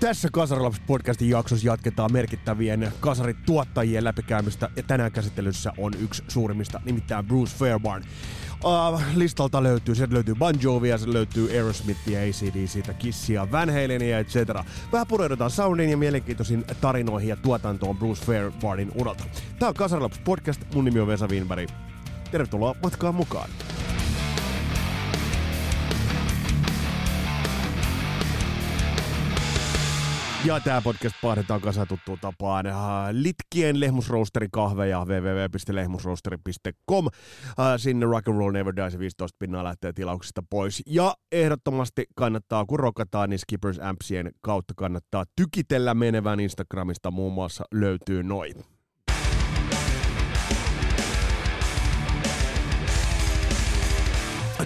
Tässä Kasarilaps podcastin jaksossa jatketaan merkittävien kasarit-tuottajien läpikäymistä ja tänään käsittelyssä on yksi suurimmista, nimittäin Bruce Fairbairn. Uh, listalta löytyy, sieltä löytyy Bon Jovia, sieltä löytyy Aerosmithia, ACDCtä, Kissia, Van Halenia, etc. Vähän pureudutaan soundin ja mielenkiintoisiin tarinoihin ja tuotantoon Bruce Fairbairnin uralta. Tää on Kasarilaps podcast, mun nimi on Vesa Wienberg. Tervetuloa matkaan mukaan. Ja tämä podcast pahdetaan kasa tuttuun tapaan. Äh, Litkien lehmusroosterikahveja www.lehmusroosteri.com. Äh, sinne Rock and Roll Never Dies 15 pinnaa lähtee tilauksista pois. Ja ehdottomasti kannattaa, kun rokataan, niin Skippers Ampsien kautta kannattaa tykitellä menevän Instagramista muun muassa löytyy noin.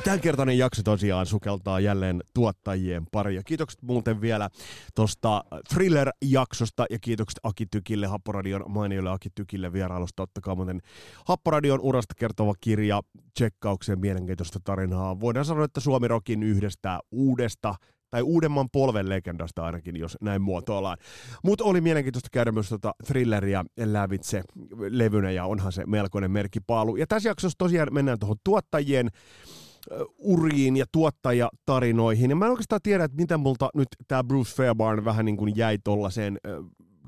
Tämänkertainen jakso tosiaan sukeltaa jälleen tuottajien pari. kiitokset muuten vielä tuosta Thriller-jaksosta ja kiitokset Aki Tykille, Happoradion mainiolle Aki Tykille vierailusta. Ottakaa muuten Happoradion urasta kertova kirja tsekkaukseen mielenkiintoista tarinaa. Voidaan sanoa, että Suomi Rokin yhdestä uudesta tai uudemman polven legendasta ainakin, jos näin muotoillaan. Mutta oli mielenkiintoista käydä myös tota thrilleria lävitse levynä, ja onhan se melkoinen merkkipaalu. Ja tässä jaksossa tosiaan mennään tuohon tuottajien uriin ja tuottajatarinoihin. Ja mä en oikeastaan tiedä, että miten multa nyt tämä Bruce Fairbairn vähän niin kuin jäi tollaiseen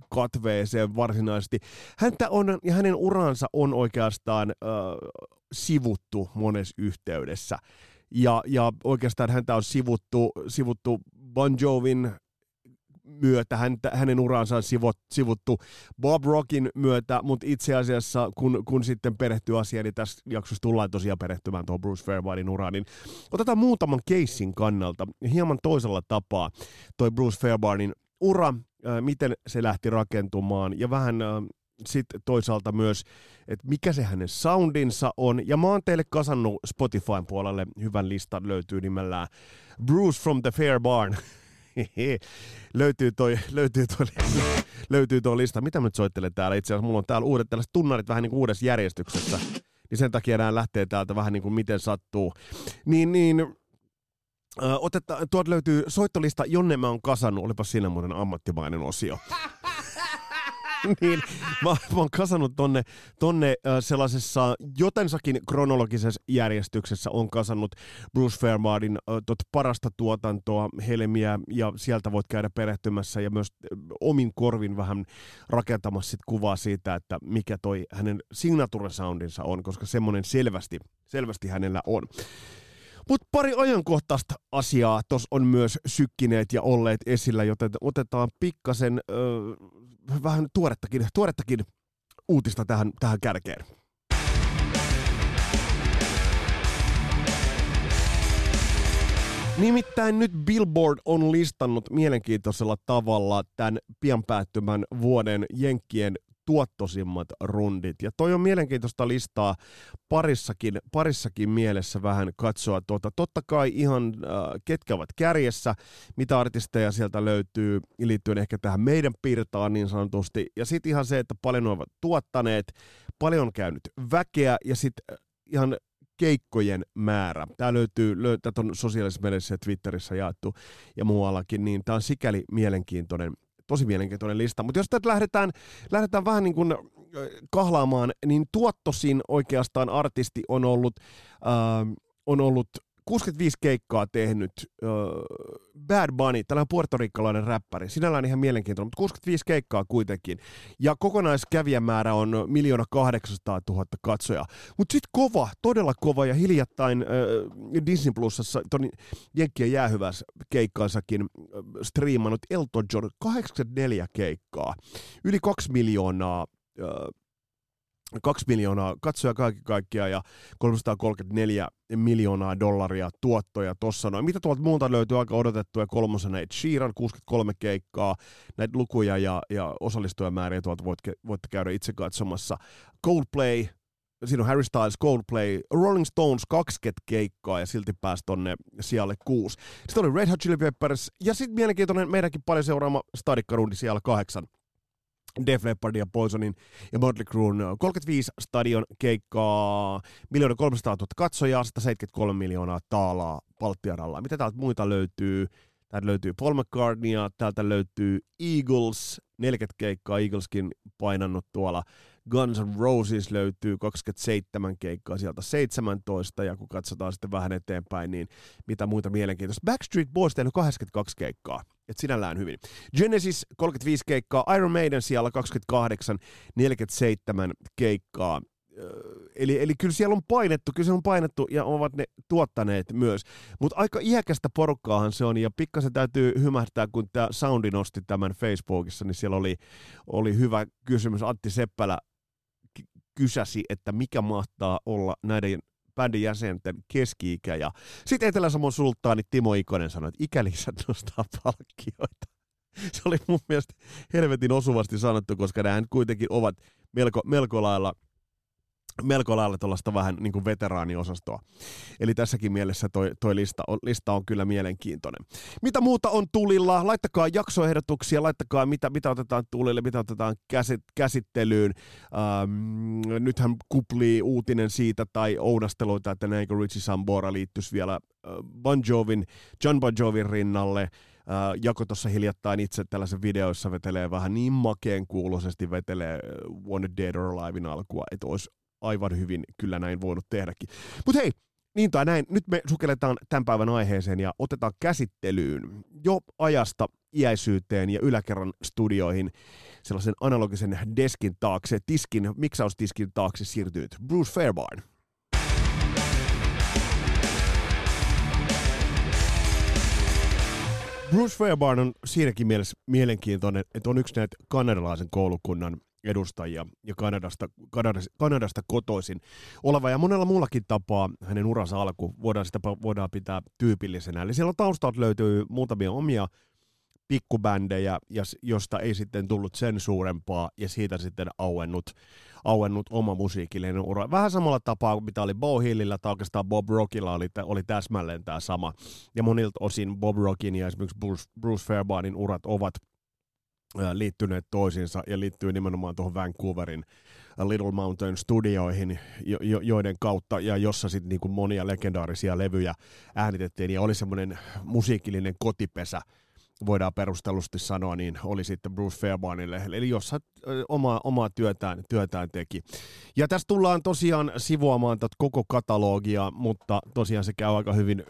katveeseen varsinaisesti. Häntä on, ja hänen uransa on oikeastaan äh, sivuttu monessa yhteydessä. Ja, ja oikeastaan häntä on sivuttu, sivuttu Bon Jovin myötä, häntä, hänen uransa on sivut, sivuttu Bob Rockin myötä, mutta itse asiassa kun, kun sitten perehtyy asiaan, niin tässä jaksossa tullaan tosiaan perehtymään tuohon Bruce Fairbairnin uraan, niin otetaan muutaman keissin kannalta hieman toisella tapaa toi Bruce Fairbairnin ura, äh, miten se lähti rakentumaan ja vähän äh, sitten toisaalta myös, että mikä se hänen soundinsa on. Ja mä oon teille kasannut Spotifyn puolelle hyvän listan, löytyy nimellään Bruce from the Fair Barn. löytyy toi, löytyy toi, löytyy toi lista. Mitä mä nyt soittelen täällä? Itse asiassa mulla on täällä uudet tällaiset tunnarit vähän niin kuin uudessa järjestyksessä. Niin sen takia nämä lähtee täältä vähän niin kuin miten sattuu. Niin, niin otetta, tuolta löytyy soittolista, jonne mä oon kasannut. Olipa siinä muuten ammattimainen osio. niin, mä, mä oon kasannut tonne, tonne sellaisessa jotensakin kronologisessa järjestyksessä on kasannut Bruce Fairbairnin äh, tot parasta tuotantoa, helmiä, ja sieltä voit käydä perehtymässä ja myös omin korvin vähän rakentamassa sit kuvaa siitä, että mikä toi hänen signature soundinsa on, koska semmoinen selvästi, selvästi hänellä on. Mutta pari ajankohtaista asiaa tuossa on myös sykkineet ja olleet esillä, joten otetaan pikkasen öö, vähän tuorettakin, tuorettakin uutista tähän, tähän kärkeen. Nimittäin nyt Billboard on listannut mielenkiintoisella tavalla tämän pian päättymän vuoden Jenkkien tuottosimmat rundit. Ja toi on mielenkiintoista listaa parissakin, parissakin mielessä vähän katsoa tuota. Totta kai ihan äh, ketkä ovat kärjessä, mitä artisteja sieltä löytyy liittyen ehkä tähän meidän piirtaan niin sanotusti. Ja sitten ihan se, että paljon ovat tuottaneet, paljon on käynyt väkeä ja sitten äh, ihan keikkojen määrä. Tämä löytyy, löy, tätä on sosiaalisessa mediassa ja Twitterissä jaettu ja muuallakin, niin tämä on sikäli mielenkiintoinen tosi mielenkiintoinen lista. Mutta jos tätä lähdetään, lähdetään vähän niin kuin kahlaamaan, niin tuottosin oikeastaan artisti on ollut, äh, on ollut 65 keikkaa tehnyt uh, Bad Bunny, tällainen puertorikkalainen räppäri. Sinällään ihan mielenkiintoinen, mutta 65 keikkaa kuitenkin. Ja kokonaiskävijämäärä on miljoona 800 000 katsoja. Mutta sitten kova, todella kova ja hiljattain uh, Disney Plusassa ton Jenkkien jäähyväs keikkaansakin uh, striimannut Elton John 84 keikkaa. Yli 2 miljoonaa uh, 2 miljoonaa katsoja kaikki kaikkiaan ja 334 miljoonaa dollaria tuottoja tossa noin. Mitä tuolta muuta löytyy aika odotettuja kolmosena Ed Sheeran 63 keikkaa, näitä lukuja ja, ja osallistujamääriä tuolta voit, voitte käydä itse katsomassa. Coldplay siinä on Harry Styles, Coldplay, Rolling Stones 20 keikkaa ja silti pääsi tonne sijalle kuusi. Sitten oli Red Hot Chili Peppers ja sitten mielenkiintoinen meidänkin paljon seuraama stadikkarundi siellä kahdeksan. Def Leppardin ja Poisonin ja Motley Crue'n 35 stadion keikkaa, miljoona 300 000 katsojaa, 173 miljoonaa taalaa Baltiaralla. Mitä täältä muita löytyy? Täältä löytyy Paul McCartneya, täältä löytyy Eagles, 40 keikkaa Eagleskin painannut tuolla. Guns N' Roses löytyy 27 keikkaa sieltä 17, ja kun katsotaan sitten vähän eteenpäin, niin mitä muita mielenkiintoista. Backstreet Boys tehnyt 82 keikkaa, että sinällään hyvin. Genesis 35 keikkaa, Iron Maiden siellä 28, 47 keikkaa eli, eli kyllä siellä on painettu, kyllä siellä on painettu ja ovat ne tuottaneet myös. Mutta aika iäkästä porukkaahan se on ja pikkasen täytyy hymähtää, kun tämä Soundi nosti tämän Facebookissa, niin siellä oli, oli hyvä kysymys. Antti Seppälä kysäsi, että mikä mahtaa olla näiden bändin jäsenten keski-ikä. Ja sitten Etelä-Samon sulttaani Timo Ikonen sanoi, että ikälisät nostaa palkkioita. Se oli mun mielestä helvetin osuvasti sanottu, koska nämä kuitenkin ovat melko, melko lailla – melko lailla tuollaista vähän niin kuin veteraaniosastoa. Eli tässäkin mielessä toi, toi lista, on, lista on kyllä mielenkiintoinen. Mitä muuta on tulilla? Laittakaa jaksoehdotuksia, laittakaa mitä, mitä otetaan tulille, mitä otetaan käsit, käsittelyyn. Ähm, nythän kuplii uutinen siitä tai oudasteluita, että näinkö Richie Sambora liittyisi vielä äh, Bon Jovin, John Bon Jovin rinnalle. Äh, Jako tuossa hiljattain itse tällaisen videoissa vetelee vähän niin makeen kuuloisesti vetelee Wanted Dead or Alivein alkua, että olisi aivan hyvin kyllä näin voinut tehdäkin. Mutta hei, niin tai näin, nyt me sukelletaan tämän päivän aiheeseen ja otetaan käsittelyyn jo ajasta iäisyyteen ja yläkerran studioihin sellaisen analogisen deskin taakse, tiskin, miksaustiskin taakse siirtynyt Bruce Fairbairn. Bruce Fairbairn on siinäkin mielessä mielenkiintoinen, että on yksi näitä kanadalaisen koulukunnan edustajia ja Kanadasta, Kanadasta, Kanadasta kotoisin oleva ja monella muullakin tapaa hänen uransa alku voidaan, sitä, voidaan pitää tyypillisenä. Eli siellä taustalta löytyy muutamia omia pikkubändejä, josta ei sitten tullut sen suurempaa ja siitä sitten auennut, auennut oma musiikillinen ura. Vähän samalla tapaa kuin mitä oli Bo Hillillä tai oikeastaan Bob Rockilla oli, oli täsmälleen tämä sama. Ja monilta osin Bob Rockin ja esimerkiksi Bruce, Bruce Fairbairnin urat ovat liittyneet toisiinsa ja liittyy nimenomaan tuohon Vancouverin Little Mountain studioihin, jo, jo, joiden kautta ja jossa sitten niin monia legendaarisia levyjä äänitettiin ja oli semmoinen musiikillinen kotipesä, voidaan perustellusti sanoa, niin oli sitten Bruce Fairbairnille, eli jossa omaa, omaa työtään, työtään teki. Ja tässä tullaan tosiaan sivuamaan tätä koko katalogia, mutta tosiaan se käy aika hyvin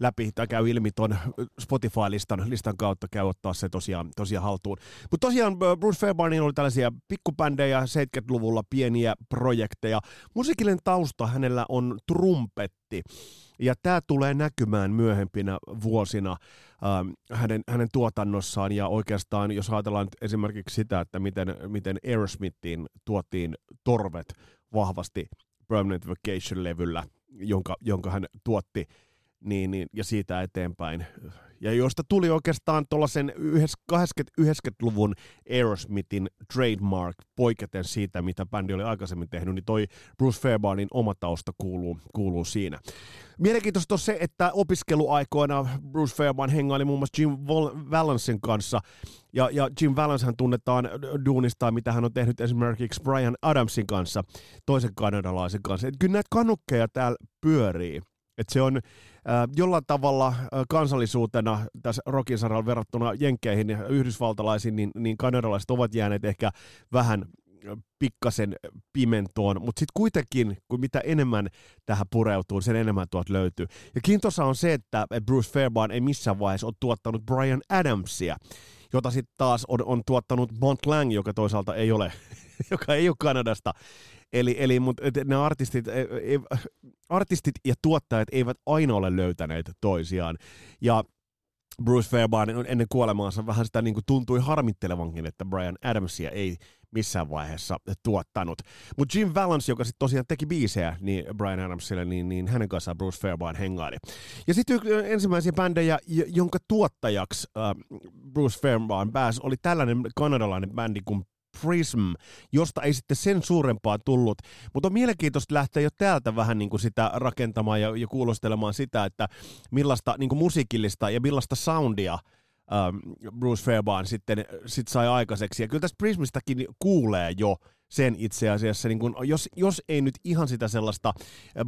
läpi tai käy ilmi ton Spotify-listan listan kautta, käy ottaa se tosiaan, tosiaan haltuun. Mutta tosiaan Bruce Fairbairnin oli tällaisia pikkubändejä 70-luvulla, pieniä projekteja. Musiikillinen tausta hänellä on trumpetti. Ja tämä tulee näkymään myöhempinä vuosina ähm, hänen, hänen tuotannossaan ja oikeastaan jos ajatellaan esimerkiksi sitä, että miten, miten Aerosmithiin tuotiin torvet vahvasti Permanent Vacation-levyllä, jonka, jonka hän tuotti niin, niin, ja siitä eteenpäin. Ja josta tuli oikeastaan tuollaisen 80-luvun Aerosmithin trademark poiketen siitä, mitä bändi oli aikaisemmin tehnyt, niin toi Bruce Fairbairnin oma tausta kuuluu, kuuluu siinä. Mielenkiintoista on se, että opiskeluaikoina Bruce Fairbairn hengaili muun muassa Jim Valencein kanssa, ja, ja Jim hän tunnetaan duunista, mitä hän on tehnyt esimerkiksi Brian Adamsin kanssa, toisen kanadalaisen kanssa. Et kyllä näitä kanukkeja täällä pyörii. Et se on jollain tavalla kansallisuutena tässä rockin saralla verrattuna jenkkeihin ja yhdysvaltalaisiin, niin, niin kanadalaiset ovat jääneet ehkä vähän pikkasen pimentoon, mutta sitten kuitenkin, kun mitä enemmän tähän pureutuu, sen enemmän tuot löytyy. Ja kiintosa on se, että Bruce Fairbairn ei missään vaiheessa ole tuottanut Brian Adamsia, jota sitten taas on, on tuottanut Mont Lang, joka toisaalta ei ole, joka ei ole Kanadasta. Eli, eli mut, ne artistit, e, e, artistit ja tuottajat eivät aina ole löytäneet toisiaan. Ja Bruce Fairbairn ennen kuolemaansa vähän sitä niin kuin tuntui harmittelevankin, että Brian Adamsia ei missään vaiheessa tuottanut. Mutta Jim Valance, joka sitten tosiaan teki biisejä niin Brian Adamsille, niin, niin hänen kanssaan Bruce Fairbairn hengaili. Ja sitten ensimmäisiä bändejä, jonka tuottajaksi äh, Bruce Fairbairn pääsi, oli tällainen kanadalainen bändi kuin Prism, josta ei sitten sen suurempaa tullut, mutta on mielenkiintoista lähteä jo täältä vähän niin kuin sitä rakentamaan ja, ja kuulostelemaan sitä, että millaista niin kuin musiikillista ja millaista soundia ähm, Bruce Fairbairn sitten sit sai aikaiseksi. Ja kyllä tästä Prismistakin kuulee jo sen itse asiassa, niin kun, jos, jos ei nyt ihan sitä sellaista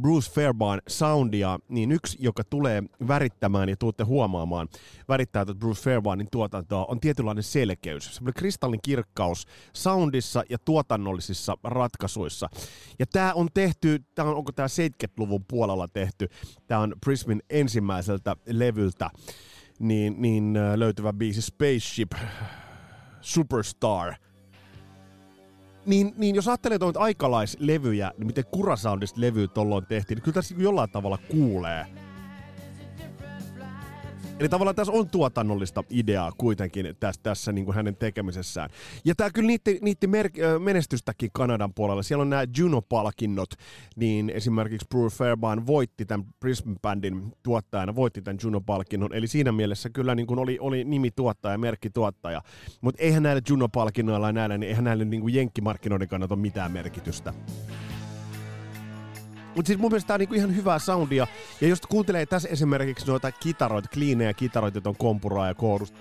Bruce Fairbairn soundia, niin yksi, joka tulee värittämään ja tuutte huomaamaan, värittää tuota Bruce Fairbairnin tuotantoa, on tietynlainen selkeys, semmoinen kristallin kirkkaus soundissa ja tuotannollisissa ratkaisuissa. Ja tämä on tehty, tää on, onko tämä 70-luvun puolella tehty, tämä on Prismin ensimmäiseltä levyltä, niin, niin löytyvä biisi Spaceship Superstar – niin, niin jos ajattelee tuota aikalaislevyjä, niin miten Kurasoundista levy tuolloin tehtiin, niin kyllä tässä jollain tavalla kuulee Eli tavallaan tässä on tuotannollista ideaa kuitenkin tässä, tässä niin kuin hänen tekemisessään. Ja tämä kyllä niitti, niitti mer- menestystäkin Kanadan puolella. Siellä on nämä Juno-palkinnot, niin esimerkiksi Bruce Fairbairn voitti tämän Prism Bandin tuottajana, voitti tämän Juno-palkinnon. Eli siinä mielessä kyllä niin kuin oli, oli nimi tuottaja, merkki tuottaja. Mutta eihän näillä Juno-palkinnoilla ja näillä, niin eihän näillä niin kuin jenkkimarkkinoiden kannalta ole mitään merkitystä. Mutta siis mun mielestä tää on niinku ihan hyvää soundia. Ja jos kuuntelee tässä esimerkiksi noita kitaroita, kliinejä kitaroita, joita on kompuraa ja koorusta,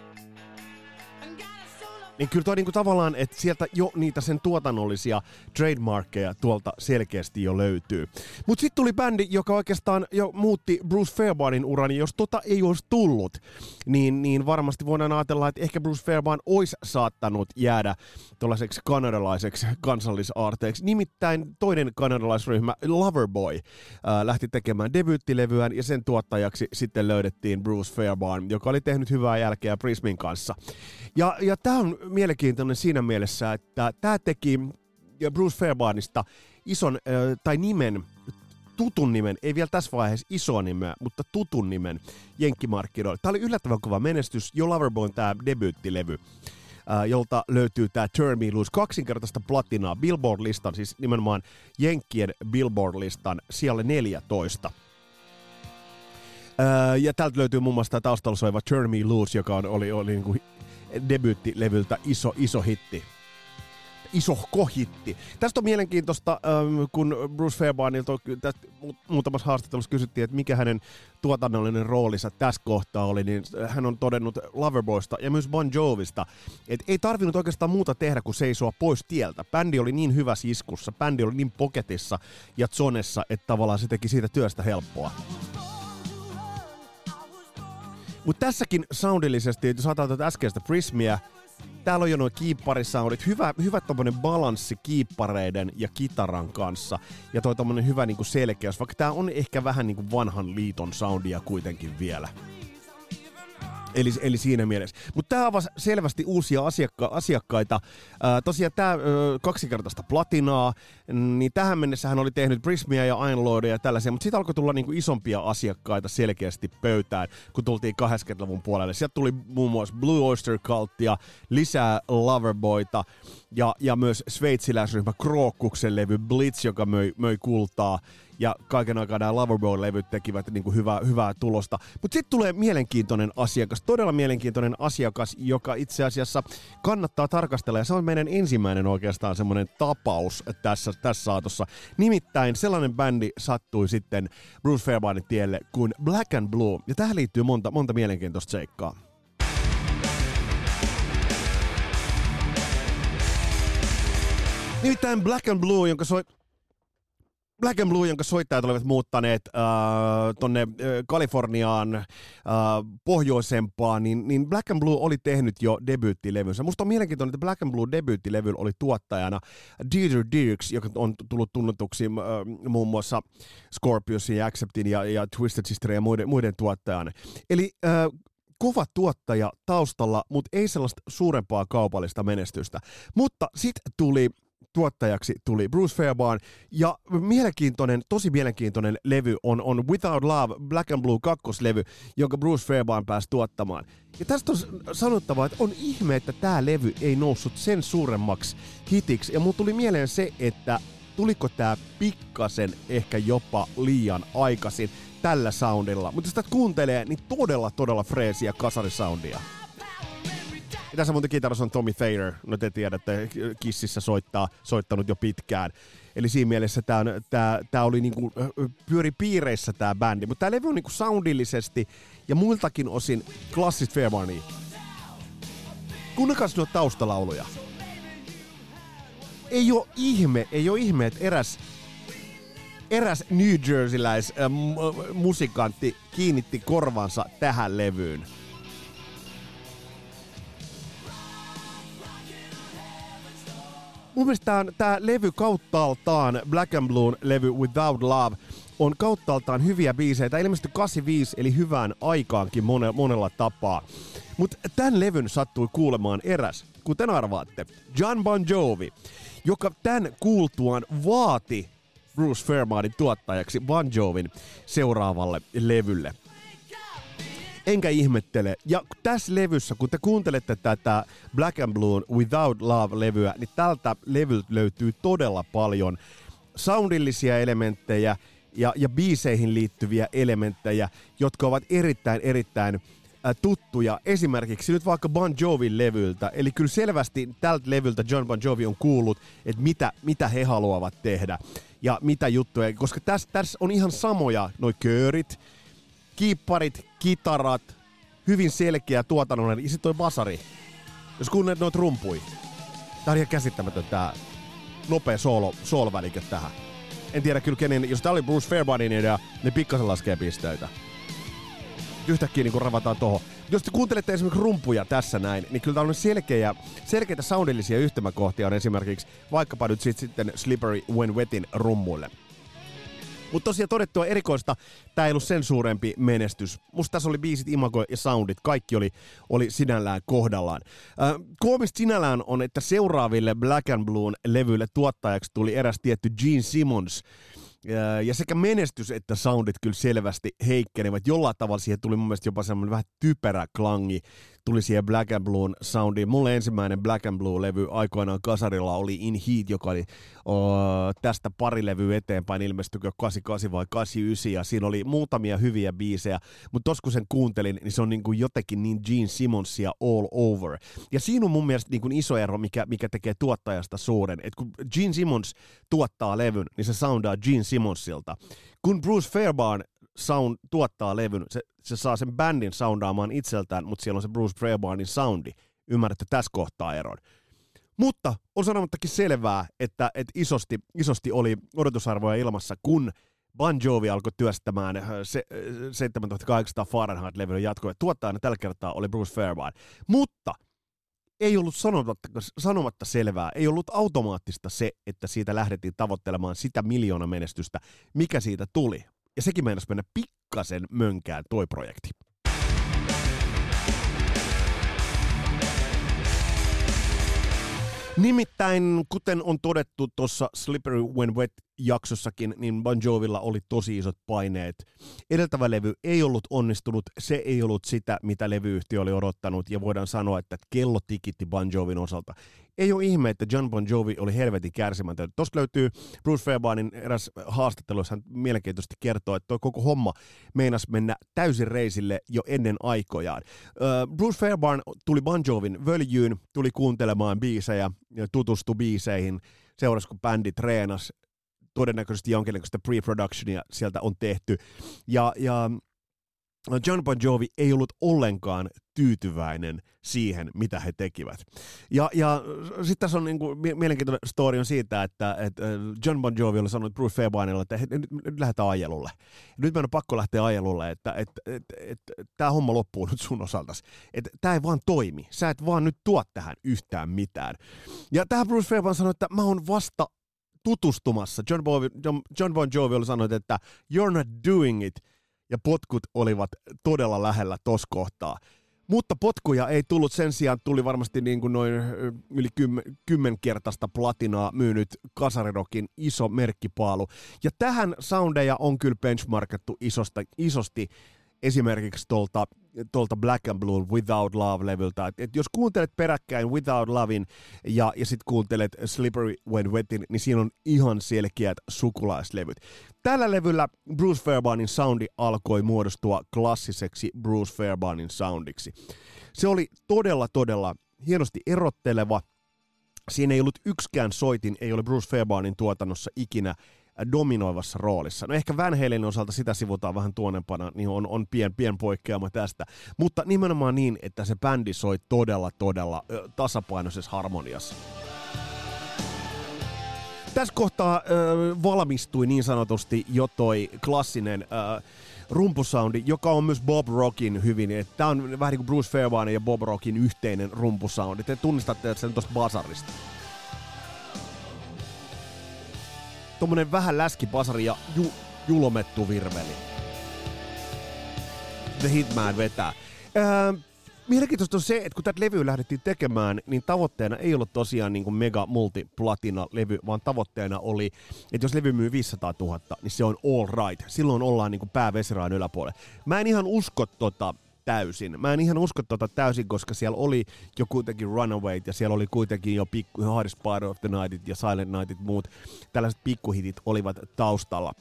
niin kyllä toi niinku tavallaan, että sieltä jo niitä sen tuotannollisia trademarkkeja tuolta selkeästi jo löytyy. Mutta sitten tuli bändi, joka oikeastaan jo muutti Bruce Fairbairnin uran, jos tota ei olisi tullut, niin, niin varmasti voidaan ajatella, että ehkä Bruce Fairbairn olisi saattanut jäädä tuollaiseksi kanadalaiseksi kansallisaarteeksi. Nimittäin toinen kanadalaisryhmä, Loverboy, ää, lähti tekemään debyyttilevyään ja sen tuottajaksi sitten löydettiin Bruce Fairbairn, joka oli tehnyt hyvää jälkeä Prismin kanssa. Ja, ja tämä on mielenkiintoinen siinä mielessä, että tämä teki Bruce Fairbairnista ison, tai nimen, tutun nimen, ei vielä tässä vaiheessa iso nimeä, mutta tutun nimen jenkkimarkkinoille. Tämä oli yllättävän kova menestys, jo Loverboyn tämä debyyttilevy jolta löytyy tämä Turn Me kaksinkertaista platinaa Billboard-listan, siis nimenomaan Jenkkien Billboard-listan siellä 14. ja täältä löytyy muun muassa tämä taustalla soiva Turn Me Loose, joka oli, oli niin kuin debyyttilevyltä iso, iso hitti iso kohitti. Tästä on mielenkiintoista, ähm, kun Bruce Fairbairnilta muutamassa haastattelussa kysyttiin, että mikä hänen tuotannollinen roolinsa tässä kohtaa oli, niin hän on todennut Loverboysta ja myös Bon Jovista, että ei tarvinnut oikeastaan muuta tehdä kuin seisoa pois tieltä. Bändi oli niin hyvä iskussa, bändi oli niin poketissa ja zonessa, että tavallaan se teki siitä työstä helppoa. Mutta tässäkin soundillisesti, jos ajatellaan tätä äskeistä Prismia, täällä on jo noin kiipparisoundit, hyvä, hyvä tommonen balanssi kiippareiden ja kitaran kanssa. Ja toi tommonen hyvä niinku selkeys, vaikka tää on ehkä vähän niinku vanhan liiton soundia kuitenkin vielä. Eli, eli siinä mielessä. Mutta tämä avasi selvästi uusia asiakka- asiakkaita. Ää, tosiaan tämä kaksikertaista platinaa, niin tähän mennessä hän oli tehnyt Prismia ja Einlordia ja tällaisia, mutta sitten alkoi tulla niinku isompia asiakkaita selkeästi pöytään, kun tultiin 80-luvun puolelle. Sieltä tuli muun muassa Blue Oyster Cultia, lisää Loverboyta ja, ja myös sveitsiläisryhmä Krookkuksen levy Blitz, joka möi, möi kultaa ja kaiken aikaa nämä Loverboy-levyt tekivät niin kuin hyvää, hyvää tulosta. Mutta sitten tulee mielenkiintoinen asiakas, todella mielenkiintoinen asiakas, joka itse asiassa kannattaa tarkastella, ja se on meidän ensimmäinen oikeastaan semmoinen tapaus tässä, tässä saatossa. Nimittäin sellainen bändi sattui sitten Bruce Fairbairnin tielle kuin Black and Blue, ja tähän liittyy monta, monta mielenkiintoista seikkaa. Nimittäin Black and Blue, jonka soi, Black and Blue, jonka soittajat olivat muuttaneet äh, tonne äh, Kaliforniaan äh, pohjoisempaan, niin, niin Black and Blue oli tehnyt jo debyyttilevynsä. Musta on mielenkiintoinen, että Black and Blue debyyttilevy oli tuottajana Dieter Dirks, joka on tullut tunnetuksi äh, muun muassa Scorpiosin ja Acceptin ja, ja Twisted Sister ja muiden, muiden tuottajana. Eli äh, kova tuottaja taustalla, mutta ei sellaista suurempaa kaupallista menestystä. Mutta sitten tuli tuottajaksi tuli Bruce Fairbairn. Ja mielenkiintoinen, tosi mielenkiintoinen levy on, on Without Love, Black and Blue kakkoslevy, jonka Bruce Fairbairn pääsi tuottamaan. Ja tästä on sanottava, että on ihme, että tämä levy ei noussut sen suuremmaksi hitiksi. Ja mulla tuli mieleen se, että tuliko tämä pikkasen ehkä jopa liian aikaisin tällä soundilla. Mutta jos tätä kuuntelee, niin todella, todella freesiä kasarisoundia. Tässä muuten kitaras on Tommy Thayer, no te tiedätte, Kississä soittaa, soittanut jo pitkään. Eli siinä mielessä tämä tää, tää oli niinku, pyöri piireissä tämä bändi. Mutta tämä levy on niinku soundillisesti ja muiltakin osin klassista Fairbarnia. Kuunnakas nuo taustalauluja. Ei ole ihme, ei ole ihme, että eräs eräs New Jerseyläis äh, musikantti kiinnitti korvansa tähän levyyn. Mun mielestä tämä levy kauttaaltaan, Black and Blue levy Without Love, on kauttaaltaan hyviä biisejä. Ilmestyi 85, eli hyvään aikaankin mone, monella tapaa. Mutta tämän levyn sattui kuulemaan eräs, kuten arvaatte, John Bon Jovi, joka tämän kuultuaan vaati Bruce Fairbairnin tuottajaksi Bon Jovin seuraavalle levylle. Enkä ihmettele. Ja tässä levyssä, kun te kuuntelette tätä Black and Blue Without Love-levyä, niin tältä levyltä löytyy todella paljon soundillisia elementtejä ja, ja biiseihin liittyviä elementtejä, jotka ovat erittäin, erittäin tuttuja esimerkiksi nyt vaikka Bon Jovin levyltä. Eli kyllä selvästi tältä levyltä John Bon Jovi on kuullut, että mitä, mitä he haluavat tehdä ja mitä juttuja. Koska tässä, tässä on ihan samoja noi köörit, kiipparit, kitarat, hyvin selkeä tuotannollinen ja sitten toi basari. Jos kuunnelet noita rumpui. Tää on ihan käsittämätön tää nopea solo, solo tähän. En tiedä kyllä kenen, jos tää oli Bruce Fairbairnin idea, ne pikkasen laskee pisteitä yhtäkkiä niin ravataan toho. Jos te kuuntelette esimerkiksi rumpuja tässä näin, niin kyllä täällä on selkeä, selkeitä soundillisia yhtymäkohtia on esimerkiksi vaikkapa nyt sit, sitten Slippery When Wetin rummuille. Mutta tosiaan todettua erikoista, tämä ei ollut sen suurempi menestys. Musta tässä oli biisit, imago ja soundit, kaikki oli, oli sinällään kohdallaan. Äh, koomista sinällään on, että seuraaville Black and Blue levyille tuottajaksi tuli eräs tietty Gene Simmons, ja sekä menestys että soundit kyllä selvästi heikkenevät. Jollain tavalla siihen tuli mun mielestä jopa semmoinen vähän typerä klangi tuli siihen Black and Blue soundiin. Mulle ensimmäinen Black and Blue-levy aikoinaan kasarilla oli In Heat, joka oli o, tästä pari levyä eteenpäin, ilmestykö 88 vai 89, ja siinä oli muutamia hyviä biisejä, mutta tos kun sen kuuntelin, niin se on niin kuin jotenkin niin Gene Simmonsia all over. Ja siinä on mun mielestä niin kuin iso ero, mikä, mikä tekee tuottajasta suuren, että kun Gene Simmons tuottaa levyn, niin se soundaa Gene Simmonsilta. Kun Bruce Fairbairn sound, tuottaa levyn, se, se saa sen bändin soundaamaan itseltään, mutta siellä on se Bruce Fairbairnin soundi. Ymmärrätte tässä kohtaa eron. Mutta on sanomattakin selvää, että, että isosti, isosti oli odotusarvoja ilmassa, kun Bon Jovi alkoi työstämään se, 7800 Fahrenheit-levyn jatkoa. Tuottajana tällä kertaa oli Bruce Fairbairn. Mutta ei ollut sanomatta, sanomatta selvää, ei ollut automaattista se, että siitä lähdettiin tavoittelemaan sitä miljoona menestystä, mikä siitä tuli. Ja sekin meinasi mennä pikkasen mönkään toi projekti. Nimittäin, kuten on todettu tuossa Slippery When Wet jaksossakin, niin Bon Jovilla oli tosi isot paineet. Edeltävä levy ei ollut onnistunut, se ei ollut sitä, mitä levyyhtiö oli odottanut, ja voidaan sanoa, että kello tikitti Bon Jovin osalta. Ei ole ihme, että John Bon Jovi oli helvetin kärsimätön. Tuosta löytyy Bruce Fairbairnin eräs haastattelu, jossa hän mielenkiintoisesti kertoo, että tuo koko homma meinas mennä täysin reisille jo ennen aikojaan. Uh, Bruce Fairbairn tuli Bon Jovin völjyyn, tuli kuuntelemaan biisejä, tutustui biiseihin, seurasi kun bändi treenasi, todennäköisesti jonkinlaista pre-productionia sieltä on tehty. Ja, ja John Bon Jovi ei ollut ollenkaan tyytyväinen siihen, mitä he tekivät. Ja, ja sitten tässä on niin kuin, mielenkiintoinen story on siitä, että, että John Bon Jovi oli sanonut Bruce Fairbairnille, että nyt, nyt lähdetään ajelulle. Nyt meidän on pakko lähteä ajelulle, että, että, että, että tämä homma loppuu nyt sun osaltasi. Että tämä ei vaan toimi. Sä et vaan nyt tuo tähän yhtään mitään. Ja tähän Bruce Fairbairn sanoi, että mä oon vasta tutustumassa. John Bon, John, John bon Jovi oli sanonut, että you're not doing it, ja potkut olivat todella lähellä tos kohtaa. Mutta potkuja ei tullut, sen sijaan tuli varmasti niin kuin noin yli kymmen, kymmenkertaista platinaa myynyt Kasarirokin iso merkkipaalu. Ja tähän soundeja on kyllä benchmarkattu isosta, isosti esimerkiksi tuolta, tuolta Black and Blue Without Love-levyltä. Et, et jos kuuntelet peräkkäin Without Lovin ja, ja sitten kuuntelet Slippery When Wetin, niin siinä on ihan selkeät sukulaislevyt. Tällä levyllä Bruce Fairbairnin soundi alkoi muodostua klassiseksi Bruce Fairbairnin soundiksi. Se oli todella, todella hienosti erotteleva. Siinä ei ollut yksikään soitin, ei ole Bruce Fairbairnin tuotannossa ikinä dominoivassa roolissa. No ehkä Van Halen osalta sitä sivutaan vähän tuonempana, niin on, on pien, pien poikkeama tästä. Mutta nimenomaan niin, että se bändi soi todella, todella ö, tasapainoisessa harmoniassa. Tässä kohtaa ö, valmistui niin sanotusti jo toi klassinen ö, rumpusoundi, joka on myös Bob Rockin hyvin. Tämä on vähän niin kuin Bruce Fairbairn ja Bob Rockin yhteinen rumpusoundi. Te tunnistatte sen tuosta basarista. Tuommoinen vähän läskipasari ja ju, julomettu virveli. The Hitman vetää. Öö, mielenkiintoista on se, että kun tätä levyä lähdettiin tekemään, niin tavoitteena ei ollut tosiaan niin kuin mega multiplatina levy, vaan tavoitteena oli, että jos levy myy 500 000, niin se on all right. Silloin ollaan niin kuin pää. Mä en ihan usko tota täysin. Mä en ihan usko tota täysin, koska siellä oli jo kuitenkin Runaway ja siellä oli kuitenkin jo pikku, Hardest Part of the Nightit ja Silent Nightit muut. Tällaiset pikkuhitit olivat taustalla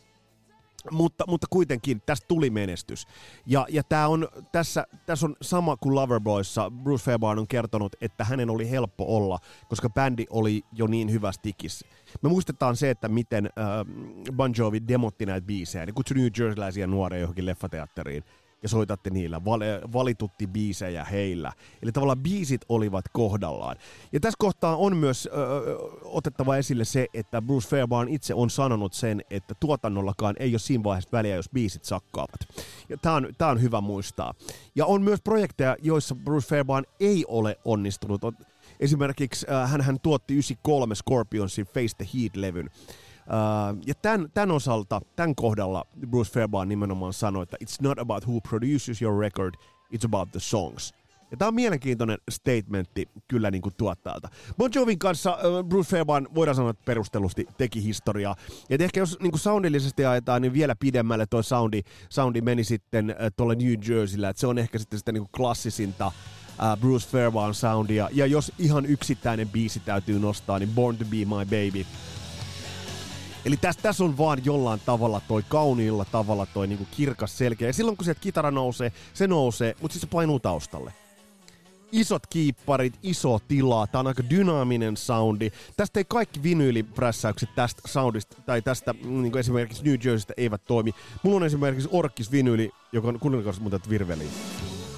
mutta, mutta kuitenkin tästä tuli menestys. Ja, ja tää on, tässä, tässä on sama kuin Loverboyssa. Bruce Fairbairn on kertonut, että hänen oli helppo olla, koska bändi oli jo niin hyvä stikis. Me muistetaan se, että miten äh, Bon Jovi demotti näitä biisejä. Ne kutsui New Jerseyläisiä nuoria johonkin leffateatteriin ja soitatte niillä val- valitutti biisejä heillä. Eli tavallaan biisit olivat kohdallaan. Ja tässä kohtaa on myös ö, otettava esille se, että Bruce Fairbairn itse on sanonut sen, että tuotannollakaan ei ole siinä vaiheessa väliä, jos biisit sakkaavat. Ja tämä on, tää on hyvä muistaa. Ja on myös projekteja, joissa Bruce Fairbairn ei ole onnistunut. Esimerkiksi äh, hän, hän tuotti 93 Scorpionsin Face the Heat-levyn. Uh, ja tämän, tämän osalta, tämän kohdalla Bruce Fairbairn nimenomaan sanoi, että it's not about who produces your record, it's about the songs. Ja tämä on mielenkiintoinen statementti kyllä niin kuin tuottajalta. Bon Jovin kanssa uh, Bruce Fairbairn voidaan sanoa, että perustellusti teki historiaa. Ja ehkä jos niin kuin soundillisesti ajetaan, niin vielä pidemmälle toi soundi, soundi meni sitten uh, tuolla New Jerseyllä. Että se on ehkä sitten sitä niin kuin klassisinta Bruce Fairbairn soundia. Ja jos ihan yksittäinen biisi täytyy nostaa, niin Born to be my baby Eli tässä täs on vaan jollain tavalla toi kauniilla tavalla toi niinku kirkas selkeä. Ja silloin kun se kitara nousee, se nousee, mutta sitten se painuu taustalle. Isot kiipparit, iso tila, tää on aika dynaaminen soundi. Tästä ei kaikki vinyyliprässäykset tästä soundista, tai tästä niin kuin esimerkiksi New Jerseystä eivät toimi. Mulla on esimerkiksi Orkis vinyyli, joka on kuningas muuten virveliin.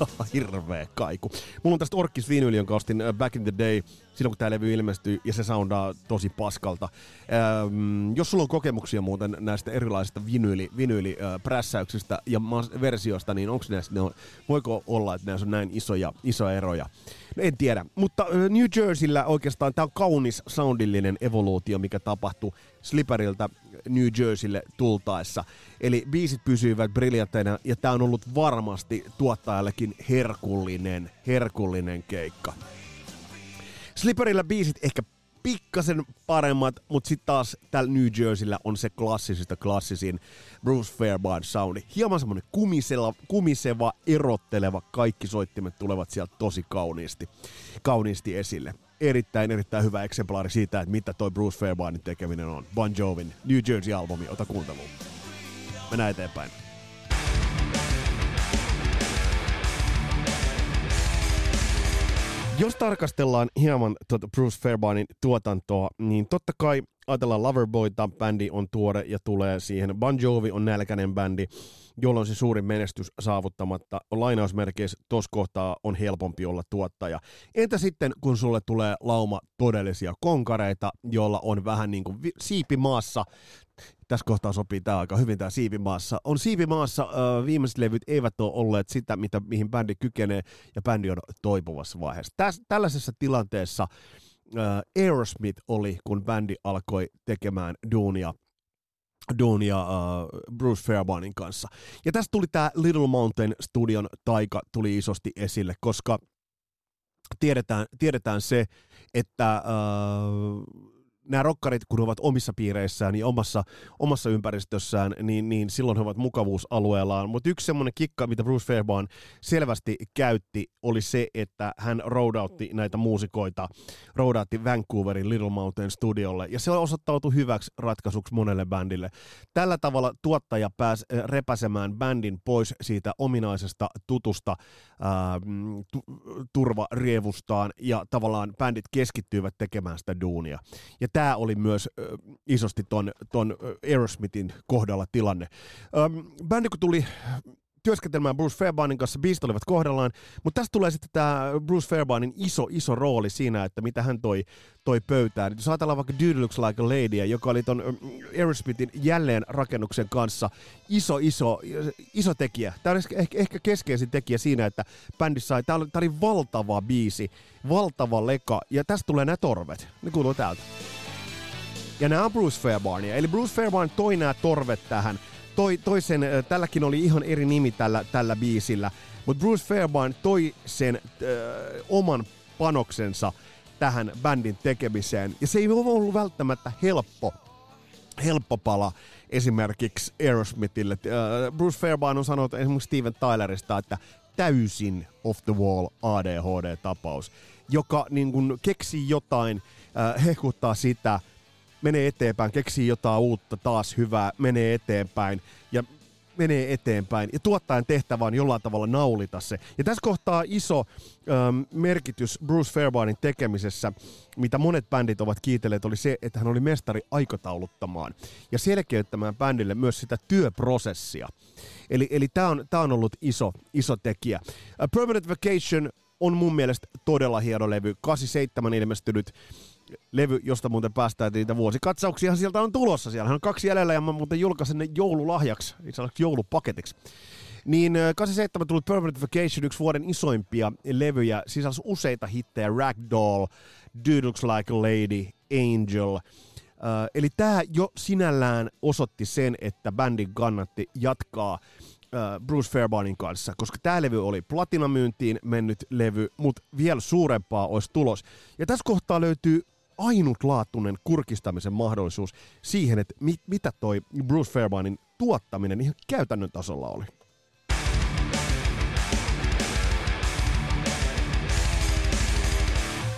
Hirveä kaiku. Mulla on tästä Orkis vinyyli, jonka ostin uh, back in the day, silloin kun tämä levy ilmestyi, ja se soundaa tosi paskalta. Ähm, jos sulla on kokemuksia muuten näistä erilaisista vinyyli, vinyyli-prässäyksistä äh, ja versioista, niin onko näistä, ne on, voiko olla, että näissä on näin isoja, isoja eroja? No en tiedä, mutta New Jerseyllä oikeastaan tämä on kaunis soundillinen evoluutio, mikä tapahtui Slipperiltä New Jerseylle tultaessa. Eli biisit pysyivät briljantteina ja tämä on ollut varmasti tuottajallekin herkullinen, herkullinen keikka. Slipperillä biisit ehkä pikkasen paremmat, mutta sitten taas tällä New Jerseyllä on se klassisista klassisin Bruce Fairbairn soundi. Hieman semmonen kumiseva, kumiseva, erotteleva, kaikki soittimet tulevat sieltä tosi kauniisti, kauniisti esille. Erittäin, erittäin hyvä eksemplaari siitä, että mitä toi Bruce Fairbairnin tekeminen on. Bon Jovin New Jersey-albumi, ota kuunteluun. Mennään eteenpäin. Jos tarkastellaan hieman tuota Bruce Fairbairnin tuotantoa, niin totta kai ajatellaan Loverboyta, bändi on tuore ja tulee siihen. Bon Jovi on nälkäinen bändi, jolloin se suurin menestys saavuttamatta. Lainausmerkeissä tuossa kohtaa on helpompi olla tuottaja. Entä sitten, kun sulle tulee lauma todellisia konkareita, joilla on vähän niin kuin siipimaassa tässä kohtaa sopii tämä aika hyvin tämä Siivimaassa. On Siivimaassa äh, viimeiset levyt eivät ole olleet sitä, mitä, mihin bändi kykenee, ja bändi on toipuvassa vaiheessa. Täs, tällaisessa tilanteessa äh, Aerosmith oli, kun bändi alkoi tekemään duunia duunia uh, Bruce Fairbairnin kanssa. Ja tästä tuli tämä Little Mountain Studion taika tuli isosti esille, koska tiedetään, tiedetään se, että uh, nämä rokkarit, kun he ovat omissa piireissään ja omassa, omassa ympäristössään, niin, niin silloin he ovat mukavuusalueellaan. Mutta yksi semmoinen kikka, mitä Bruce Fairbairn selvästi käytti, oli se, että hän roadautti näitä muusikoita, roadautti Vancouverin Little Mountain Studiolle, ja se osoittautui hyväksi ratkaisuksi monelle bändille. Tällä tavalla tuottaja pääsi eh, repäsemään bändin pois siitä ominaisesta tutusta ää, tu, turvarievustaan, ja tavallaan bändit keskittyivät tekemään sitä duunia. Ja tämä oli myös äh, isosti ton, ton Aerosmithin kohdalla tilanne. Ähm, bändi kun tuli työskentelemään Bruce Fairbairnin kanssa, biisit olivat kohdallaan, mutta tästä tulee sitten tämä Bruce Fairbairnin iso, iso rooli siinä, että mitä hän toi, toi pöytään. Jos ajatellaan vaikka Dude Looks Like a Lady, joka oli ton Aerosmithin jälleen rakennuksen kanssa iso, iso, iso tekijä. Tämä oli ehkä, ehkä keskeisin tekijä siinä, että bändi sai, tämä oli, tämä oli valtava biisi, valtava leka, ja tästä tulee nämä torvet. Ne kuuluu täältä. Ja nämä on Bruce Fairbairnia. Eli Bruce Fairbairn toi nämä torvet tähän toi, toi sen, tälläkin oli ihan eri nimi tällä, tällä biisillä, mutta Bruce Fairbairn toi sen ö, oman panoksensa tähän bändin tekemiseen. Ja se ei ole ollut välttämättä helppo, helppo pala esimerkiksi Aerosmithille. Bruce Fairbairn on sanonut esimerkiksi Steven Tylerista, että täysin off the wall ADHD-tapaus, joka niin kun keksii jotain, äh, hehkuttaa sitä, menee eteenpäin, keksii jotain uutta, taas hyvää, menee eteenpäin ja menee eteenpäin. Ja tuottajan tehtävä on jollain tavalla naulita se. Ja tässä kohtaa iso ähm, merkitys Bruce Fairbairnin tekemisessä, mitä monet bändit ovat kiitelleet, oli se, että hän oli mestari aikatauluttamaan ja selkeyttämään bändille myös sitä työprosessia. Eli, eli tämä on, tää on ollut iso, iso tekijä. A Permanent Vacation on mun mielestä todella hieno levy. 87 ilmestynyt levy, josta muuten päästään niitä vuosikatsauksia sieltä on tulossa. Siellä on kaksi jäljellä ja mä muuten julkaisen ne joululahjaksi, itse asiassa joulupaketiksi. Niin 87 tuli Permanent Vacation, yksi vuoden isoimpia levyjä, sisälsi useita hittejä, Ragdoll, Dude Looks Like a Lady, Angel. Uh, eli tämä jo sinällään osoitti sen, että bändin kannatti jatkaa uh, Bruce Fairbairnin kanssa, koska tämä levy oli platinamyyntiin mennyt levy, mutta vielä suurempaa olisi tulos. Ja tässä kohtaa löytyy ainutlaatuinen kurkistamisen mahdollisuus siihen, että mit, mitä toi Bruce Fairbairnin tuottaminen ihan käytännön tasolla oli.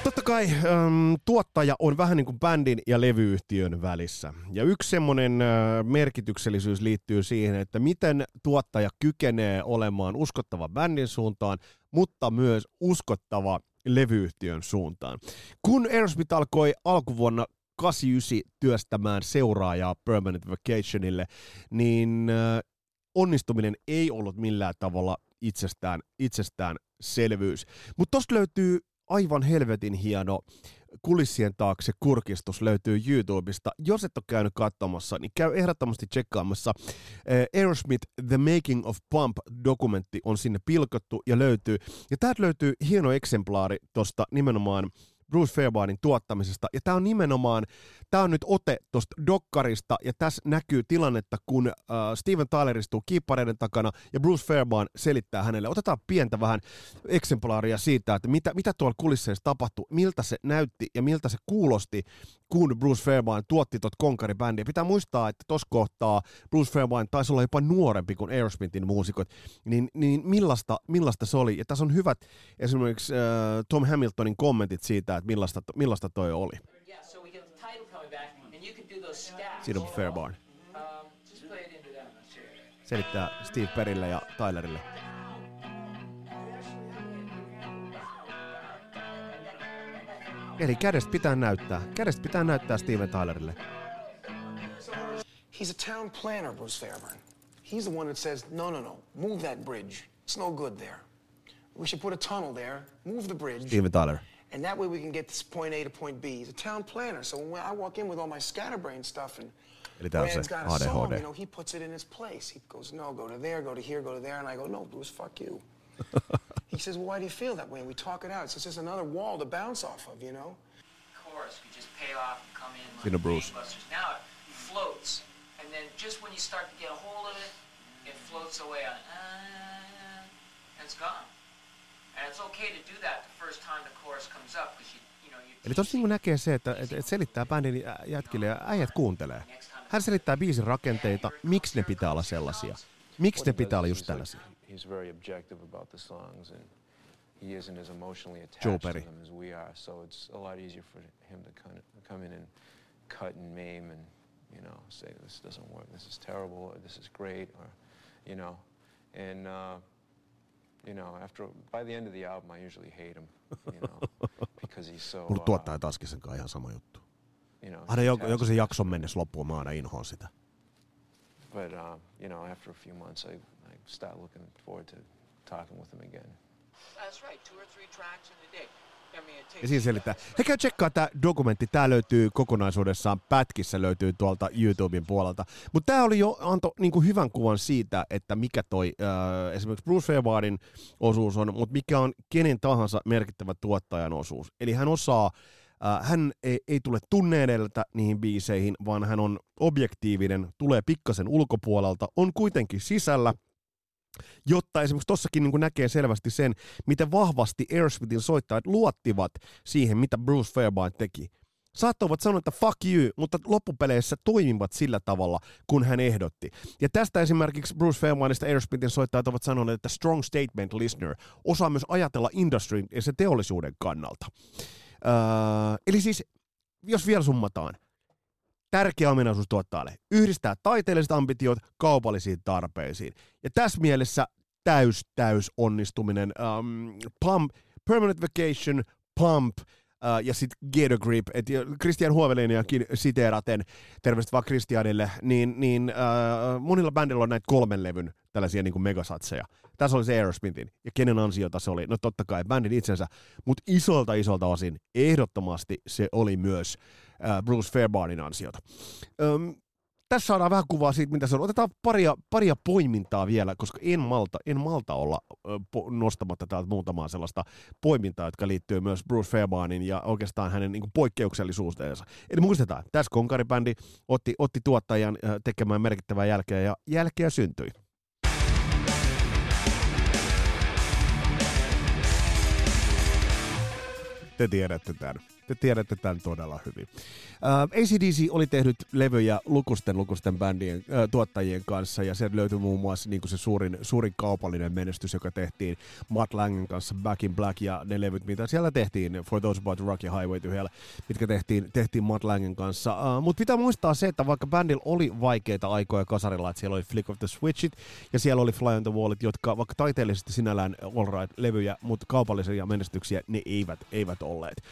Totta kai ähm, tuottaja on vähän niin kuin bändin ja levyyhtiön välissä. Ja yksi semmoinen äh, merkityksellisyys liittyy siihen, että miten tuottaja kykenee olemaan uskottava bändin suuntaan, mutta myös uskottava levyyhtiön suuntaan. Kun Aerosmith alkoi alkuvuonna 89 työstämään seuraajaa Permanent Vacationille, niin äh, onnistuminen ei ollut millään tavalla itsestään, itsestään selvyys. Mutta tosta löytyy aivan helvetin hieno kulissien taakse kurkistus löytyy YouTubesta. Jos et ole käynyt katsomassa, niin käy ehdottomasti tsekkaamassa. Aerosmith The Making of Pump-dokumentti on sinne pilkottu ja löytyy. Ja täältä löytyy hieno eksemplaari tuosta nimenomaan Bruce Fairbairnin tuottamisesta. Ja tämä on nimenomaan, tämä on nyt ote tuosta dokkarista, ja tässä näkyy tilannetta, kun äh, Steven Tyler istuu kiippareiden takana, ja Bruce Fairbairn selittää hänelle. Otetaan pientä vähän eksemplaaria siitä, että mitä, mitä tuolla kulisseissa tapahtui, miltä se näytti ja miltä se kuulosti, kun Bruce Fairbairn tuotti tuot konkaribändiä. Pitää muistaa, että tuossa kohtaa Bruce Fairbairn taisi olla jopa nuorempi kuin Aerosmithin muusikot, niin, niin millaista, millaista se oli? Ja tässä on hyvät esimerkiksi äh, Tom Hamiltonin kommentit siitä, että millaista, millaista toi oli. Siinä on Fairbairn. Selittää Steve Perille ja Tylerille. Eli kädestä pitää näyttää. Kädestä pitää näyttää Steven Tylerille. He's a town planner, Bruce Fairburn. He's the one that says, no, no, no, move that bridge. It's no good there. We should put a tunnel there, move the bridge. Steven Tyler. And that way we can get this point A to point B. He's a town planner, so when I walk in with all my scatterbrain stuff and Eli tämä on se ADHD. Song, you know, he puts it in his place. He goes, no, go to there, go to here, go to there. And I go, no, Bruce, fuck you. he says, well, why do you feel that way? And we talk it out. It's just another wall to bounce off of, you know? Chorus, we just pay off and come in like you know, Bruce. Now it floats. And then just when you start to get a hold of it, it floats away on, uh, and it's gone. And Eli tossa niin näkee se, että, että, että selittää bändin jätkille ja äijät kuuntelee. Hän selittää biisin rakenteita, miksi ne pitää olla sellaisia. Miksi ne pitää olla just tällaisia. He isn't as emotionally attached to them as we are. So it's a lot easier for him to kind of come in and cut and maim and you know say this doesn't work, this is terrible, or this is great, or you know, and uh, you know after by the end of the album I usually hate him, you know, because he's so. Mulla tuottaja Taskisen kanssa ihan sama juttu. You know, aina joku, joku se jakson mennessä loppuun, mä aina sitä. But uh, you know, after a few months, I start looking forward to talking with him again. That's right, two or three tracks in a day. Ja siinä selittää. He käy tsekkaa tämä dokumentti. Tämä löytyy kokonaisuudessaan pätkissä, löytyy tuolta YouTuben puolelta. Mutta tämä oli jo anto niinku hyvän kuvan siitä, että mikä toi äh, esimerkiksi Bruce Fairbairnin osuus on, mutta mikä on kenen tahansa merkittävä tuottajan osuus. Eli hän osaa Uh, hän ei, ei tule tunne edeltä niihin biiseihin, vaan hän on objektiivinen, tulee pikkasen ulkopuolelta, on kuitenkin sisällä – jotta esimerkiksi tossakin niin näkee selvästi sen, miten vahvasti Aerosmithin soittajat luottivat siihen, mitä Bruce Fairbairn teki. Saattoivat sanoa, että fuck you, mutta loppupeleissä toimivat sillä tavalla, kun hän ehdotti. Ja tästä esimerkiksi Bruce Fairbairnista Aerosmithin soittajat ovat sanoneet, että strong statement listener osaa myös ajatella industry ja se teollisuuden kannalta. Öö, eli siis, jos vielä summataan, tärkeä ominaisuus tuottajalle. Yhdistää taiteelliset ambitiot kaupallisiin tarpeisiin. Ja tässä mielessä täys, täys onnistuminen. Um, pump, Permanent Vacation, Pump, ja sitten Gator Grip, että Christian Huoveliniakin siteeraten, terveistä vaan Christianille, niin, niin uh, monilla bändillä on näitä kolmen levyn tällaisia niin kuin megasatseja. Tässä oli se Aerosmithin, ja kenen ansiota se oli? No totta kai bändin itsensä, mutta isolta isolta osin ehdottomasti se oli myös äh, Bruce Fairbairnin ansiota. Öm, tässä saadaan vähän kuvaa siitä, mitä se on. Otetaan paria, paria poimintaa vielä, koska en malta, en malta olla nostamatta täältä muutamaa sellaista poimintaa, jotka liittyy myös Bruce Fairbairnin ja oikeastaan hänen niin poikkeuksellisuuteensa. Eli muistetaan, tässä konkaribändi otti, otti tuottajan tekemään merkittävää jälkeä ja jälkeä syntyi. Te tiedätte tämän. Te tiedätte tämän todella hyvin. Uh, äh, ACDC oli tehnyt levyjä lukusten lukusten bändien uh, tuottajien kanssa ja se löytyi muun muassa niin kuin se suurin, suurin kaupallinen menestys, joka tehtiin Matt Langen kanssa Back in Black ja ne levyt, mitä siellä tehtiin For Those About to Rock ja Highway Hell, mitkä tehtiin, tehtiin Matt Langen kanssa. Uh, äh, Mutta pitää muistaa se, että vaikka bändillä oli vaikeita aikoja kasarilla, että siellä oli Flick of the Switchit ja siellä oli Fly on the Wallit, jotka vaikka taiteellisesti sinällään all right levyjä, mutta kaupallisia menestyksiä ne eivät, eivät olleet.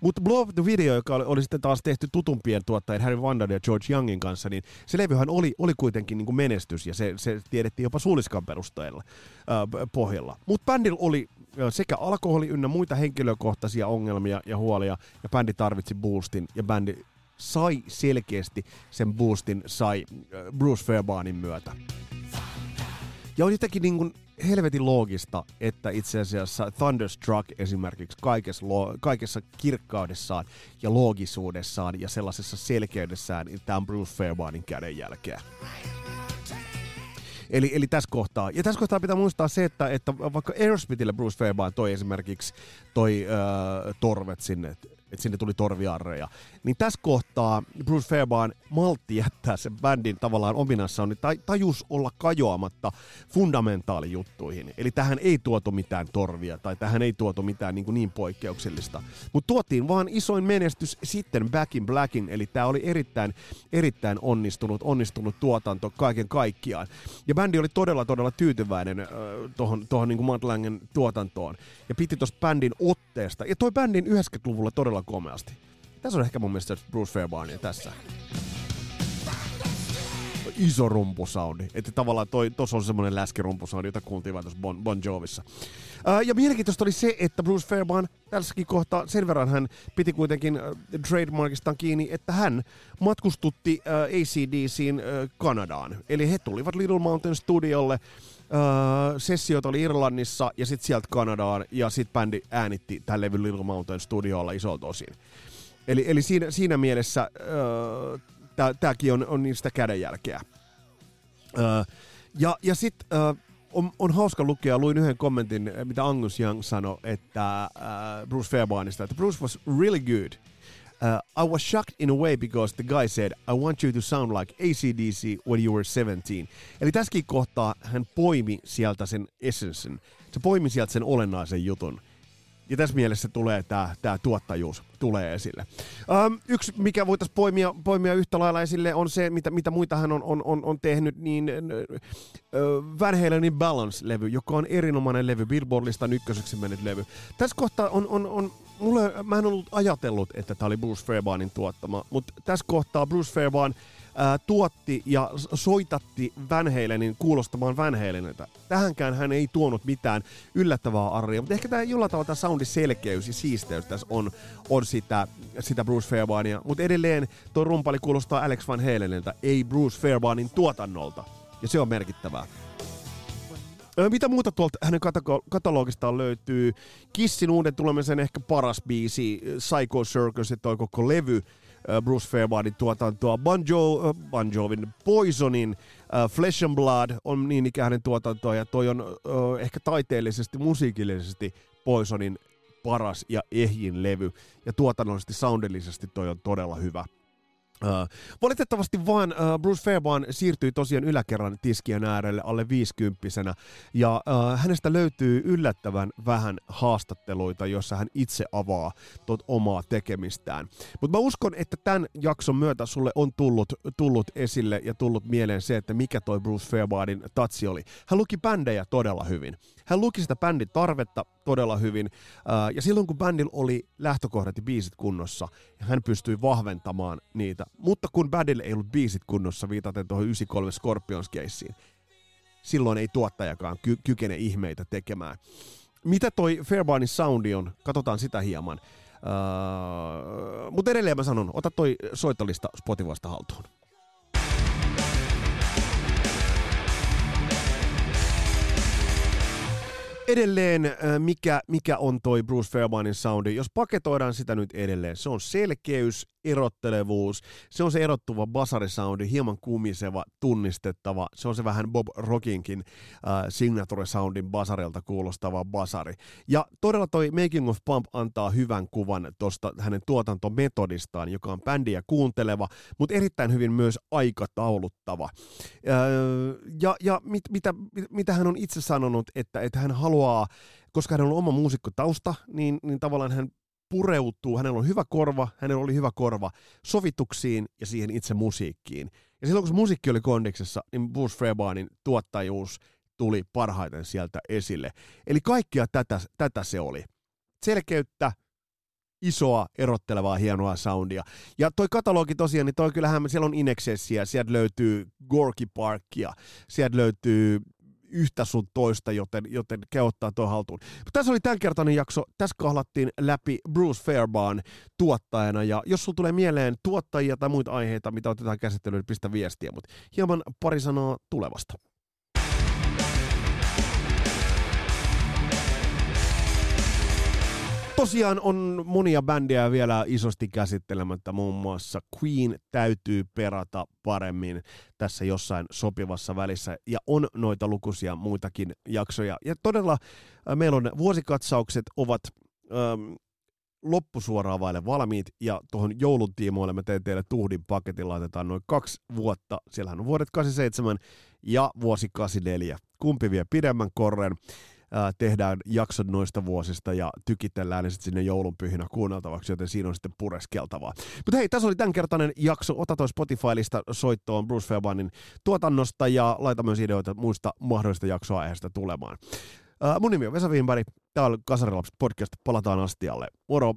Mutta Blow Up the Video, joka oli, oli sitten taas tehty tutumpien tuottajien Harry Vandal ja George Youngin kanssa, niin se levyhän oli, oli kuitenkin niin kuin menestys ja se, se tiedettiin jopa suuliskan perusteella äh, pohjalla. Mutta bändillä oli sekä alkoholi ynnä muita henkilökohtaisia ongelmia ja huolia, ja bändi tarvitsi boostin, ja bändi sai selkeästi sen boostin, sai Bruce Fairbairnin myötä. Ja on jotenkin niin kuin helvetin loogista, että itse asiassa Thunderstruck esimerkiksi kaikessa, kaikessa kirkkaudessaan ja loogisuudessaan ja sellaisessa selkeydessään, niin tämä on Bruce Fairbairnin kädenjälkeä. Eli, eli tässä kohtaa. Ja tässä kohtaa pitää muistaa se, että, että vaikka Aerosmithille Bruce Fairbairn toi esimerkiksi toi äh, torvet sinne, että sinne tuli torviarreja. Niin tässä kohtaa Bruce Fairbairn maltti jättää sen bändin tavallaan ominassaan, niin tajus olla kajoamatta fundamentaalijuttuihin. Eli tähän ei tuotu mitään torvia tai tähän ei tuotu mitään niin, kuin niin poikkeuksellista. Mutta tuotiin vaan isoin menestys sitten Back in Blackin, eli tämä oli erittäin, erittäin onnistunut, onnistunut tuotanto kaiken kaikkiaan. Ja bändi oli todella, todella tyytyväinen äh, tuohon, niin Langen tuotantoon ja piti tuosta bändin otteesta. Ja toi bändin 90-luvulla todella komeasti. Tässä on ehkä mun mielestä Bruce Fairbairn tässä. Iso rumpusoundi. Että tavallaan toi, tossa on semmonen läskirumpusoundi, jota kuultiin vaan tuossa Bon, bon Jovissa. Uh, ja mielenkiintoista oli se, että Bruce Fairbairn tässäkin kohtaa sen verran hän piti kuitenkin uh, trademarkistaan kiinni, että hän matkustutti uh, ACDCin uh, Kanadaan. Eli he tulivat Little Mountain Studiolle Öö, sessiot oli Irlannissa ja sitten sieltä Kanadaan ja sitten bändi äänitti tämän levyn Little Mountain studiolla isolta osin. Eli, eli siinä, siinä mielessä öö, tämäkin on, on niistä kädenjälkeä. Öö, ja ja sitten öö, on, on hauska lukea, luin yhden kommentin, mitä Angus Young sanoi, että uh, Bruce Fairbahnista, että Bruce was really good. Uh, I was shocked in a way because the guy said, I want you to sound like ACDC when you were 17. Eli tässäkin kohtaa hän poimi sieltä sen essensen. Se poimi sieltä sen olennaisen jutun. Ja tässä mielessä tulee tämä tää tuottajuus tulee esille. Um, yksi, mikä voitaisiin poimia, poimia yhtä lailla esille, on se, mitä, mitä muita hän on, on, on, on tehnyt, niin uh, Van Halenin Balance-levy, joka on erinomainen levy, Billboard-listan ykköseksi mennyt levy. Tässä kohtaa on, on, on mulle, mä en ollut ajatellut, että tämä oli Bruce Fairbanin tuottama, mutta tässä kohtaa Bruce Fairbairn ää, tuotti ja soitatti Van Halenin kuulostamaan Van Halenilta. Tähänkään hän ei tuonut mitään yllättävää arria, mutta ehkä tämä jollain tavalla tämä soundin selkeys ja siisteys tässä on, on sitä, sitä Bruce Fairbainia. Mutta edelleen tuo rumpali kuulostaa Alex Van Halenilta, ei Bruce Fairbainin tuotannolta. Ja se on merkittävää. Mitä muuta tuolta hänen katalogistaan löytyy? Kissin uuden tulemisen ehkä paras biisi, Psycho Circus, että toi koko levy Bruce Fairbairnin tuotantoa. Bon, jo, bon Jovin Poisonin uh, Flesh and Blood on niin ikään hänen tuotantoa, ja toi on uh, ehkä taiteellisesti, musiikillisesti Poisonin paras ja ehjin levy, ja tuotannollisesti, soundillisesti toi on todella hyvä. Uh, valitettavasti vaan uh, Bruce Fairbairn siirtyi tosiaan yläkerran tiskien äärelle alle 50 ja uh, hänestä löytyy yllättävän vähän haastatteluita, jossa hän itse avaa tot omaa tekemistään. Mutta mä uskon, että tämän jakson myötä sulle on tullut, tullut esille ja tullut mieleen se, että mikä toi Bruce Fairbairnin tatsi oli. Hän luki bändejä todella hyvin. Hän luki sitä bändin tarvetta todella hyvin, ja silloin kun bändillä oli lähtökohdat ja biisit kunnossa, hän pystyi vahventamaan niitä. Mutta kun bändillä ei ollut biisit kunnossa, viitaten tuohon 93 Scorpions keissiin, silloin ei tuottajakaan ky- kykene ihmeitä tekemään. Mitä toi Fairbairnin soundi on? Katsotaan sitä hieman. Uh, Mutta edelleen mä sanon, ota toi soittolista Spotifysta haltuun. Edelleen, mikä, mikä on toi Bruce Fairbairnin soundi, jos paketoidaan sitä nyt edelleen, se on selkeys, erottelevuus, se on se erottuva basarisoundi, hieman kumiseva, tunnistettava, se on se vähän Bob Rockinkin äh, signature soundin basarilta kuulostava basari. Ja todella toi Making of Pump antaa hyvän kuvan tuosta hänen tuotantometodistaan, joka on bändiä kuunteleva, mutta erittäin hyvin myös aikatauluttava. Äh, ja ja mit, mitä, mitä hän on itse sanonut, että, että hän haluaa koska hänellä on oma muusikkotausta, niin, niin tavallaan hän pureutuu, hänellä on hyvä korva, hänellä oli hyvä korva sovituksiin ja siihen itse musiikkiin. Ja silloin kun se musiikki oli kondiksessa, niin Bruce Fairbairnin tuottajuus tuli parhaiten sieltä esille. Eli kaikkia tätä, tätä se oli. Selkeyttä, isoa, erottelevaa, hienoa soundia. Ja toi katalogi tosiaan, niin toi kyllähän siellä on Inexessia, sieltä löytyy Gorky Parkia, sieltä löytyy yhtä sun toista, joten, joten käy ottaa tuo haltuun. Tässä oli tämänkertainen jakso. Tässä kahlattiin läpi Bruce Fairbairn tuottajana. Ja jos sulla tulee mieleen tuottajia tai muita aiheita, mitä otetaan käsittelyyn, niin pistä viestiä. Mutta hieman pari sanaa tulevasta. Tosiaan on monia bändejä vielä isosti käsittelemättä, muun muassa Queen täytyy perata paremmin tässä jossain sopivassa välissä, ja on noita lukuisia muitakin jaksoja. Ja todella äh, meillä on vuosikatsaukset ovat ähm, loppusuoraan vaille valmiit, ja tuohon joulun tiimoille mä teen teille tuhdin paketin, laitetaan noin kaksi vuotta, siellähän on vuodet 87 ja vuosi 84, kumpi vie pidemmän korren, tehdään jaksot noista vuosista ja tykitellään ne sitten sinne joulunpyhinä kuunneltavaksi, joten siinä on sitten pureskeltavaa. Mutta hei, tässä oli tämänkertainen jakso. Ota toi Spotify-lista soittoon Bruce Fairbairnin tuotannosta ja laita myös ideoita muista mahdollista jaksoa aiheesta tulemaan. Uh, mun nimi on Vesa Wienberg. Tää on Kasarilapset podcast. Palataan astialle. Moro!